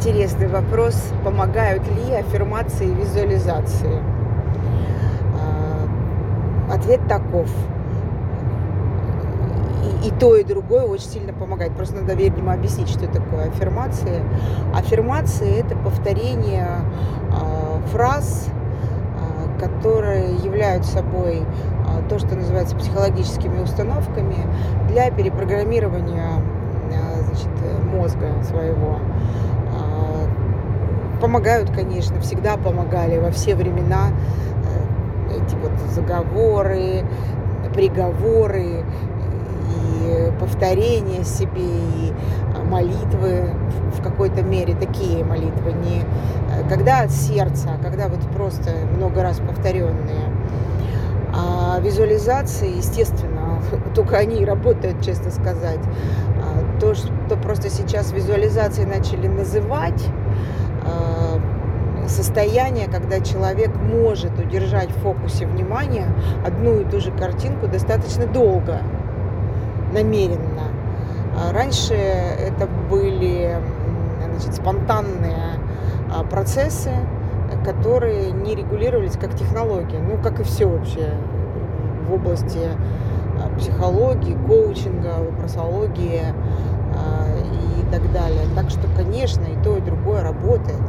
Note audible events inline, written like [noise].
Интересный вопрос. Помогают ли аффирмации и визуализации? А, ответ таков. И, то, и другое очень сильно помогает. Просто надо, видимо, объяснить, что такое аффирмации. Аффирмации – это повторение э, фраз, э, которые являются собой э, то, что называется психологическими установками для перепрограммирования значит, мозга своего помогают, конечно, всегда помогали во все времена э, эти вот заговоры, приговоры и повторения себе, и молитвы в какой-то мере, такие молитвы, не э, когда от сердца, а когда вот просто много раз повторенные. А визуализации, естественно, [laughs] только они работают, честно сказать. А то, что просто сейчас визуализации начали называть, состояние, когда человек может удержать в фокусе внимания одну и ту же картинку достаточно долго, намеренно. А раньше это были значит, спонтанные а, процессы, которые не регулировались как технологии, ну, как и все вообще в области а, психологии, коучинга, вопросологии, и так далее. Так что, конечно, и то, и другое работает.